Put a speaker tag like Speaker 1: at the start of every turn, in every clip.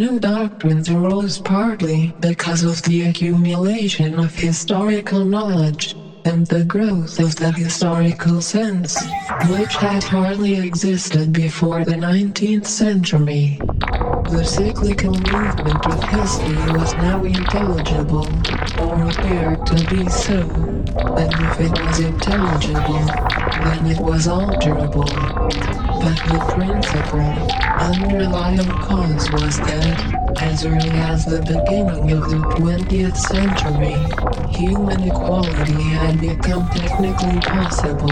Speaker 1: new doctrines arose partly because of the accumulation of historical knowledge and the growth of the historical sense, which had hardly existed before the 19th century. The cyclical movement of history was now intelligible, or appeared to be so, and if it was intelligible, then it was alterable. But the principal, underlying cause was that, as early as the beginning of the 20th century, human equality had become technically possible.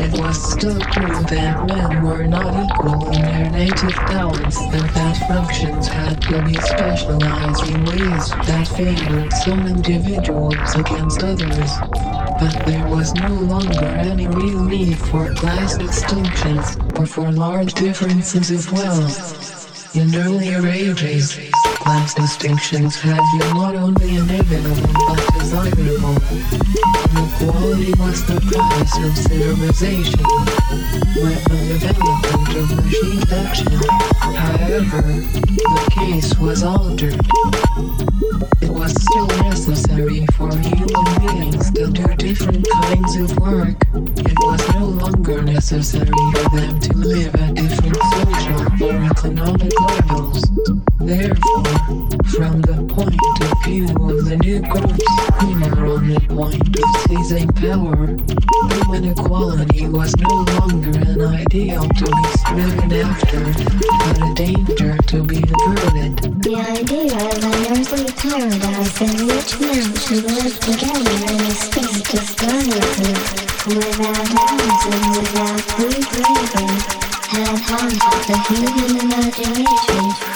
Speaker 1: It was still true that men were not equal in their native talents and that functions had to be specialized in ways that favored some individuals against others. But there was no longer any real need for class distinctions or for large differences of wealth. In earlier ages, class distinctions had been not only inevitable but desirable. Inequality was the price of civilization, with the development of machine action. However, the case was altered. It was still necessary for human beings to do different kinds of work. It was no longer necessary for them to live at different social or economic levels. Therefore, from the point of view of the new groups who were on the point of seizing power, human equality was no longer an ideal to be striven after, but a danger to be averted.
Speaker 2: The idea of an earthly paradise in which men should live together in a of brotherhood, without arms and without free breathing, had haunted the human imagination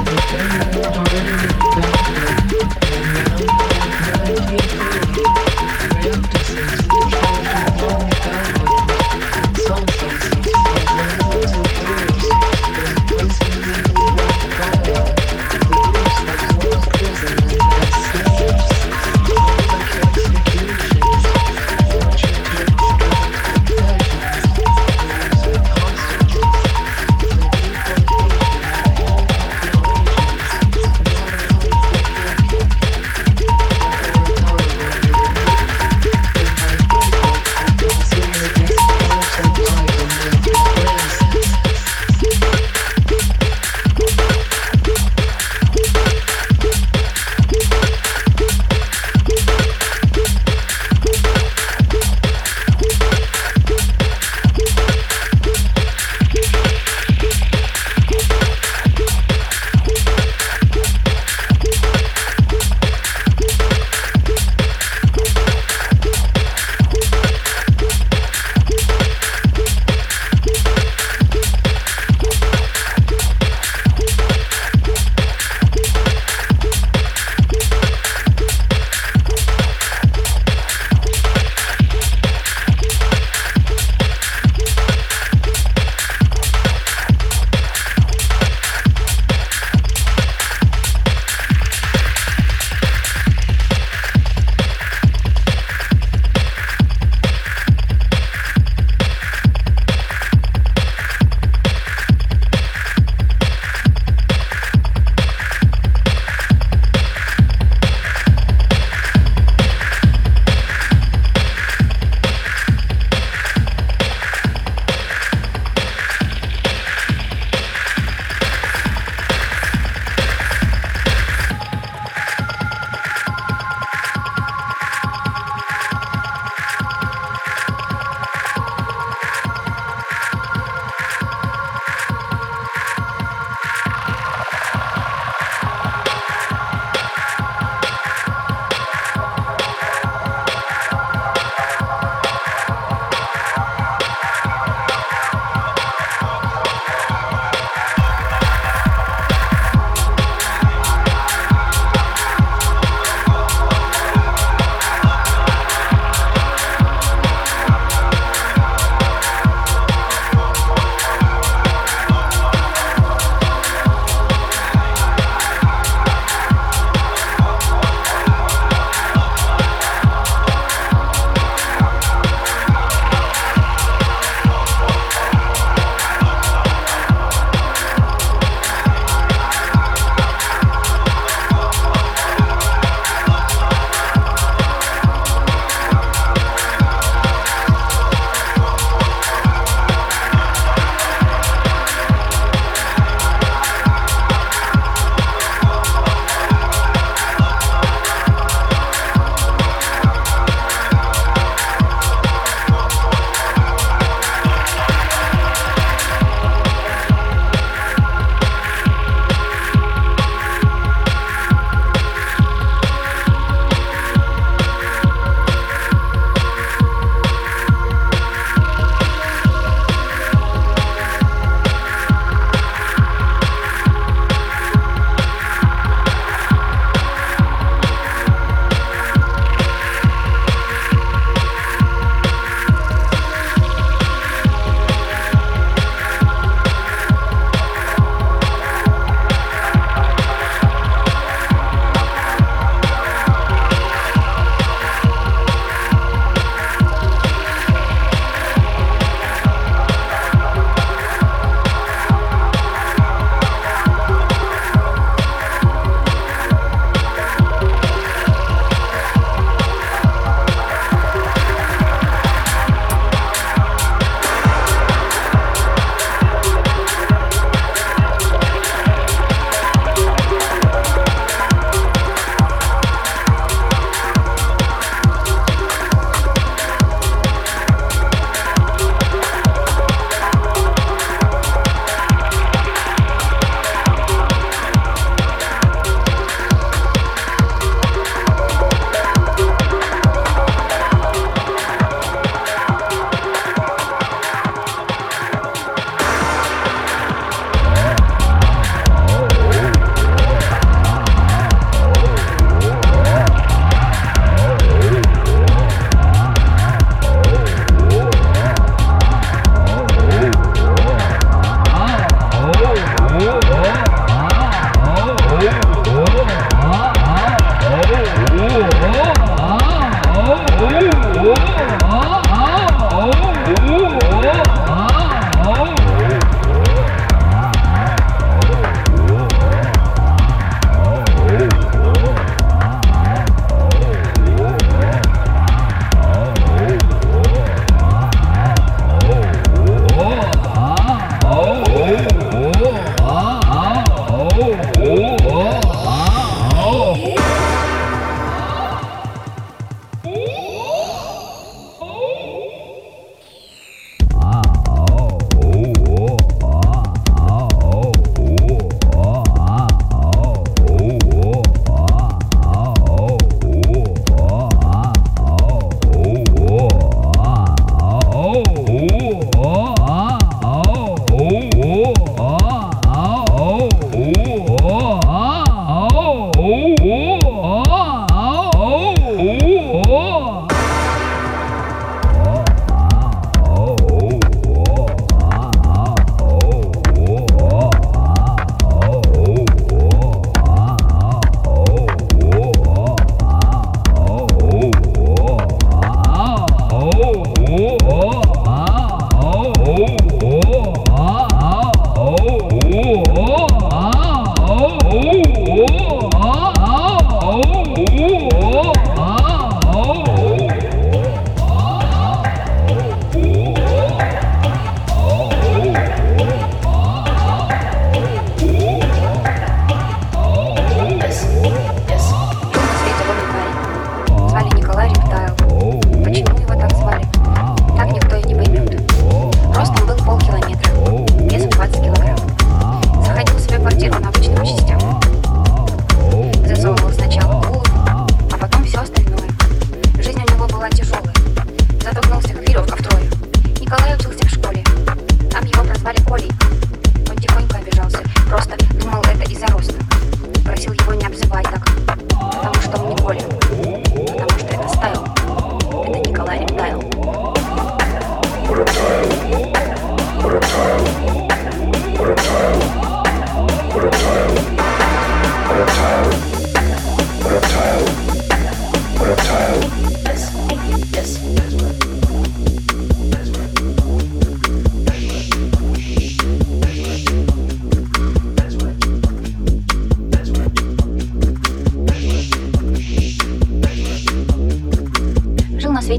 Speaker 1: Thank you.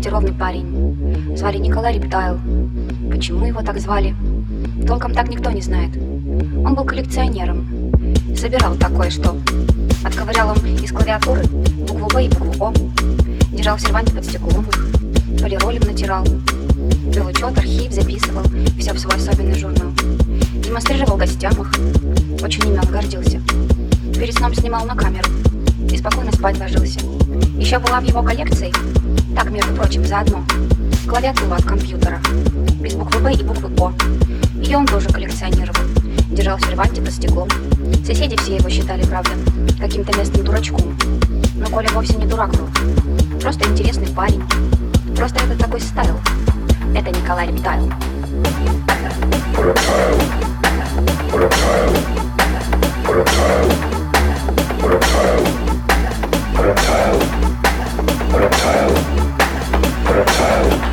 Speaker 3: Ровный парень. Звали Николай Рептайл. Почему его так звали? Толком так никто не знает. Он был коллекционером. Собирал такое что. Отковырял он из клавиатуры букву В и букву О. Держал в серванте под стеклом. Полиролем натирал. Вел учет, архив, записывал. Все в свой особенный журнал. Демонстрировал гостям их. Очень имен гордился. Перед сном снимал на камеру. И спокойно спать ложился. Еще была в его коллекции, так, между прочим, заодно, клавиатура от компьютера, без буквы Б и буквы О. Ее он тоже коллекционировал, держал в серванте под стеклом. Соседи все его считали, правда, каким-то местным дурачком. Но Коля вовсе не дурак был, просто интересный парень. Просто это такой стайл. Это Николай Рептайл. Reptile. Reptile. Reptile. Reptile. reptile.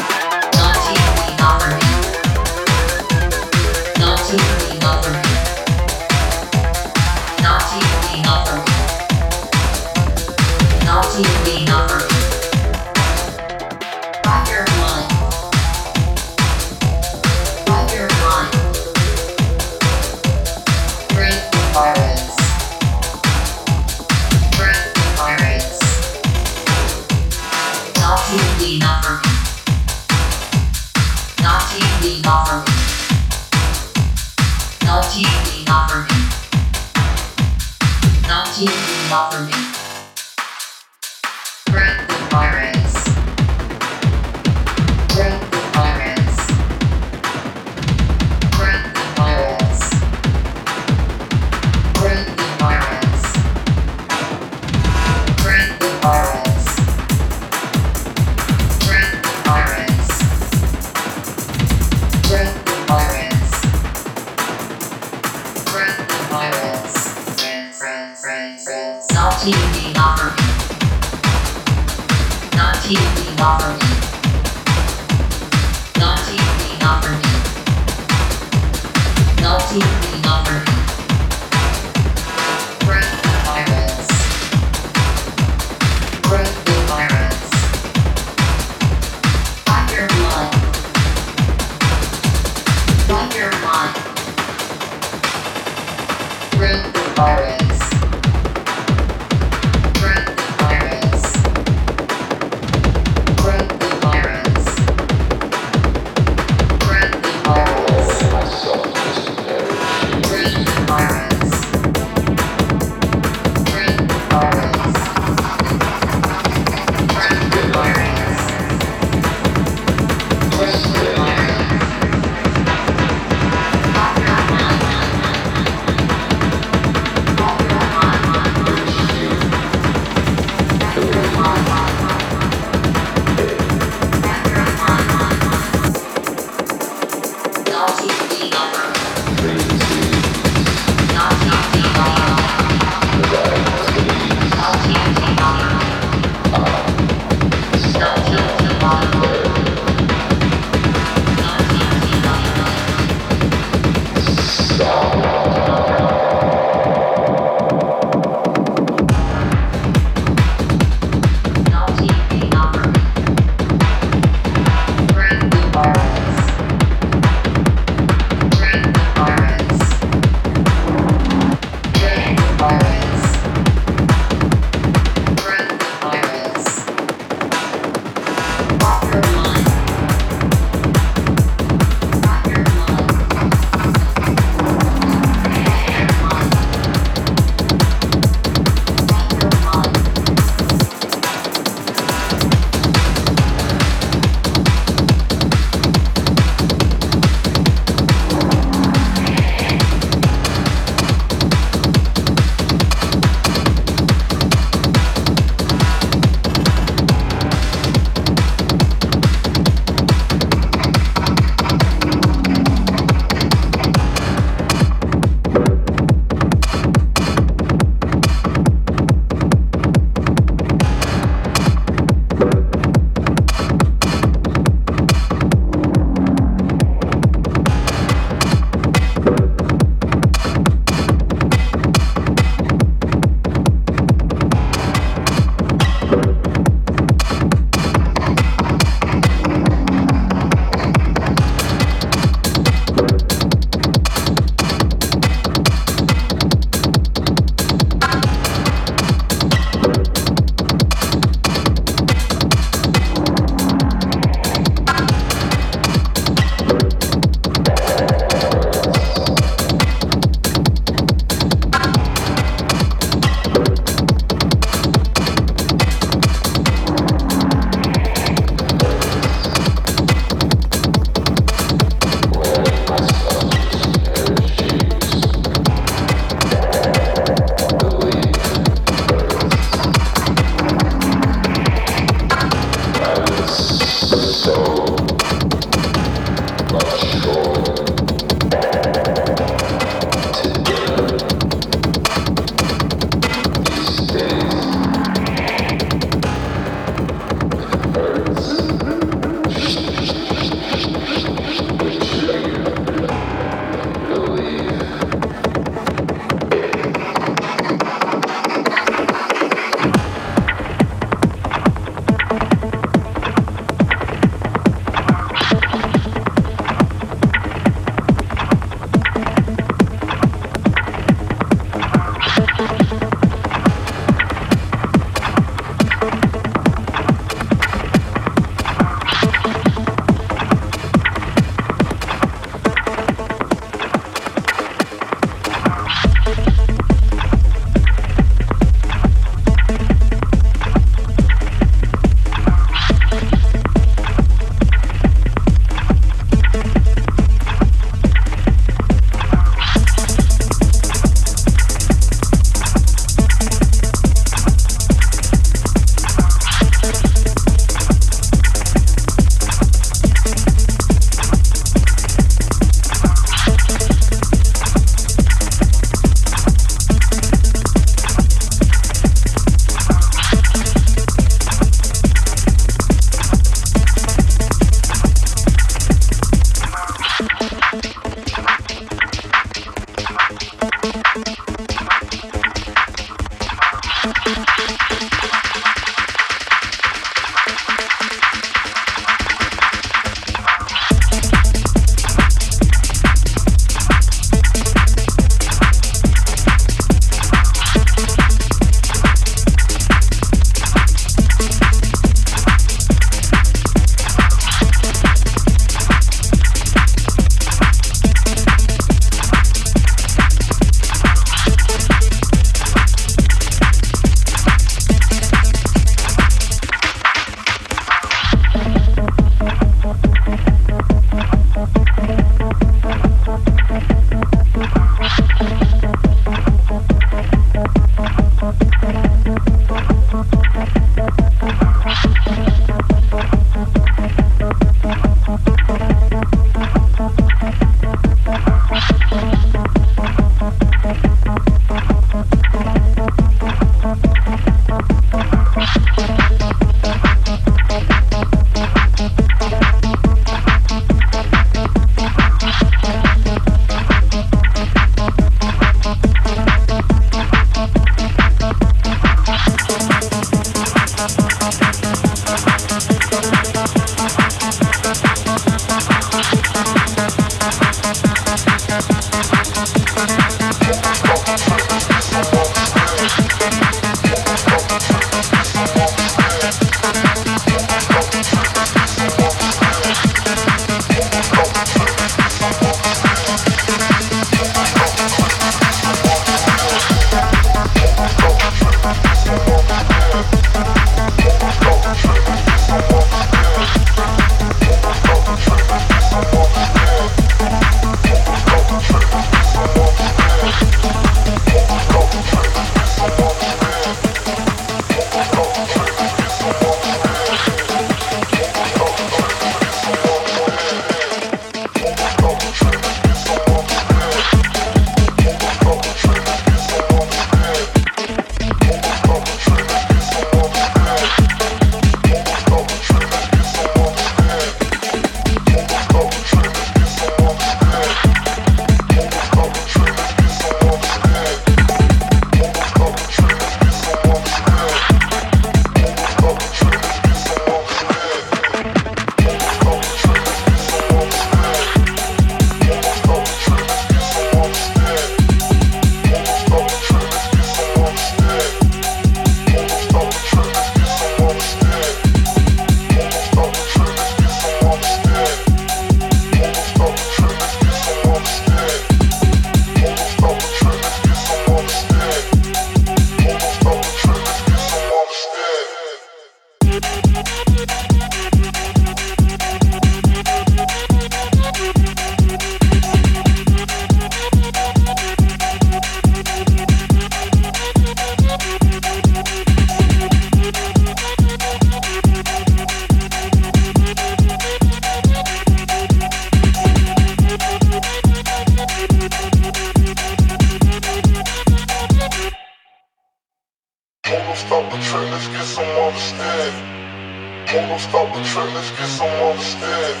Speaker 4: Hold up, stop the trick, let's get some understand.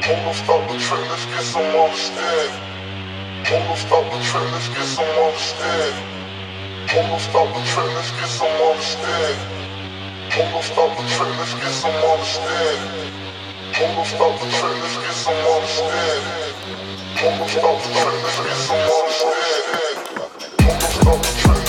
Speaker 4: Hold up, stop the trick, let's get some understand. Hold up, stop the trick, let's get some understand. Hold up, stop the trick, let's get some understand. Hold up, stop the trick, let's get some understand. Hold up, stop the trick, let's get some understand. Hold up, stop the trick, let's get some understand. Hold up, stop the trick.